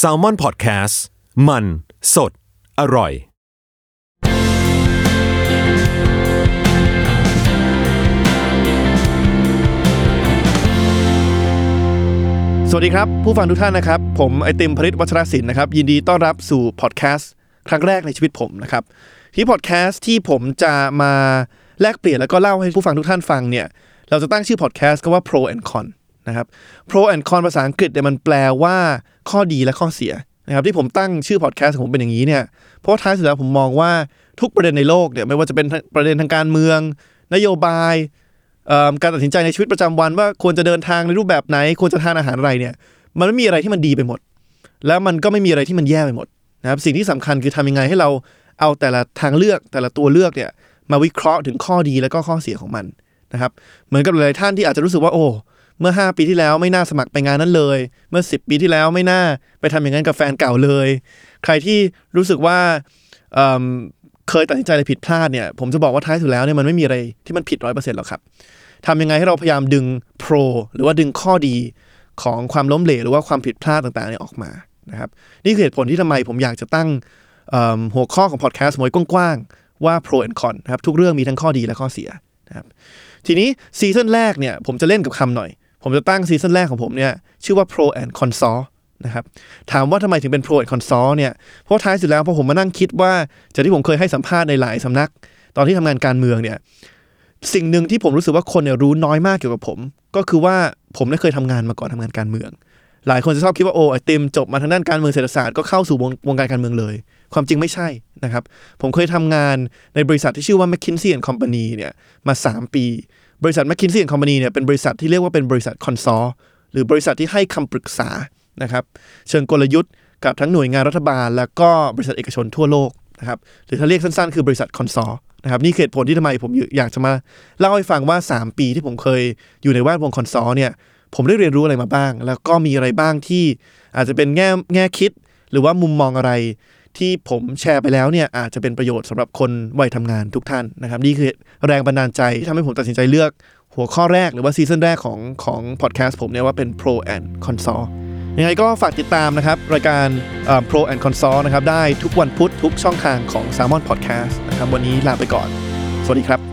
s a l ม o n PODCAST มัน สด อร่อย สวัสดีครับ ผู้ฟังทุกท่านนะครับ ผมไอติมพริตวัชรศิลป์นะครับ ยินดีต้อนรับสู่พอดแคสต์ครั้งแรกในชีวิตผมนะครับที่พอดแคสต์ที่ผมจะมาแลกเปลี่ยนแล้วก็เล่าให้ผู้ฟังทุกท่านฟังเนี่ย เราจะตั้งชื่อพอดแคสต์ก็ว่า pro and con นะครับ pro and con ภาษาอังกฤษเนี่ยมันแปลว่าข้อดีและข้อเสียนะครับที่ผมตั้งชื่อพอดแคสต์ของผมเป็นอย่างนี้เนี่ยเพราะว่าท้ายสุดแล้วผมมองว่าทุกประเด็นในโลกเนี่ยไม่ว่าจะเป็นประเด็นทางการเมือง นโยบายการตัดสินใจในชีวิตประจำวันว่าควรจะเดินทางในรูปแบบไหน ควรจะทานอาหารอะไรเนี่ยมันไม่มีอะไรที่มันดีไปหมด แล้วมันก็ไม่มีอะไรที่มันแย่ไปหมดนะครับสิ่งที่สำคัญคือทำยังไงให้เราเอาแต่ละทางเลือกแต่ละตัวเลือกเนี่ยมาวิเคราะห์ถึงข้อดีและก็ข้อเสียของมันนะครับเหมือนกับหลายท่านที่อาจจะรู้สึกว่าโอ้ เมื่อ 5 ปีที่แล้วไม่น่าสมัครไปงานนั้นเลย เมื่อ 10 ปีที่แล้วไม่น่าไปทำอย่างนั้นกับแฟนเก่าเลย ใครที่รู้สึกว่าเเคยตัดสินใจอะไรผิดพลาดเนี่ย ผมจะบอกว่าท้ายสุดแล้วเนี่ยมันไม่มีอะไรที่มันผิดร้อยเปอร์เซ็นต์หรอกครับทำยังไงให้เราพยายามดึงโปรหรือว่าดึงข้อดีของความล้มเหลวหรือว่าความผิดพลาดต่างๆเนี่ยออกมานะครับนี่คือเหตุผลที่ทำไมผมอยากจะตั้งหัวข้อของพอดแคสต์ไว้กว้างๆว่า pro and con นะครับทุกเรื่องมีทั้งข้อดีและข้อเสียนะครับทีนี้ซีซั่นแรกเนี่ยผมจะเล่นกับคำหน่อย ผมจะตั้งซีซั่นแรกของผมเนี่ยชื่อว่า pro and con s o นะครับถามว่าทำไมถึงเป็น pro and con s o เนี่ยเพราะท้ายสุดแล้วพอผมมานั่งคิดว่าจากที่ผมเคยให้สัมภาษณ์ในหลายสำนัก ตอนที่ทำงานการเมืองเนี่ยสิ่งหนึ่งที่ผมรู้สึกว่าคนเนี่ยรู้น้อยมากเกี่ยวกับผม ก็คือว่าผมได้เคยทำงานมาก่อนทำงานการเมือง หลายคนจะชอบคิดว่าโอ้ไอติมจบมาทางด้านการเมืองเศรษฐศาสตร์ก็เข้าสู่วงวงการการเมืองเลย ความจริงไม่ใช่นะครับผมเคยทำงานในบริษัทที่ชื่อว่า McKinsey and Company เนี่ยมา 3 ปี บริษัท McKinsey and Company เนี่ยเป็นบริษัทที่เรียกว่าเป็นบริษัทคอนซอลหรือบริษัทที่ให้คำปรึกษานะครับเชิงกลยุทธ์กับทั้งหน่วยงานรัฐบาล แล้วก็บริษัทเอกชนทั่วโลกนะครับหรือถ้าเรียกสั้นๆ คือบริษัทคอนซอลนะครับนี่เหตุผลที่ทำไมผมอยากจะมาเล่าให้ฟังว่า 3 ปีที่ผมเคยอยู่ในแวดวงคอนซอลเนี่ยผมได้เรียนรู้อะไรมาบ้าง แล้วก็มีอะไรบ้างที่อาจจะเป็นแง่แง่คิด หรือว่ามุมมองอะไร ที่ผมแชร์ไปแล้วเนี่ยอาจจะเป็นประโยชน์สำหรับคนวัยทำงานทุกท่านนะครับนี่คือแรงบันดาลใจที่ทำให้ผมตัดสินใจเลือกหัวข้อแรกหรือว่าซีซั่นแรกของของพอดแคสต์ผมเนี่ยว่าเป็น Pro and Console ยังไงก็ฝากติดตามนะครับ รายการเอ่อ Pro and Console นะครับได้ทุกวันพุธทุกช่องทางของ Salmon Podcast นะครับวันนี้ลาไปก่อน สวัสดีครับ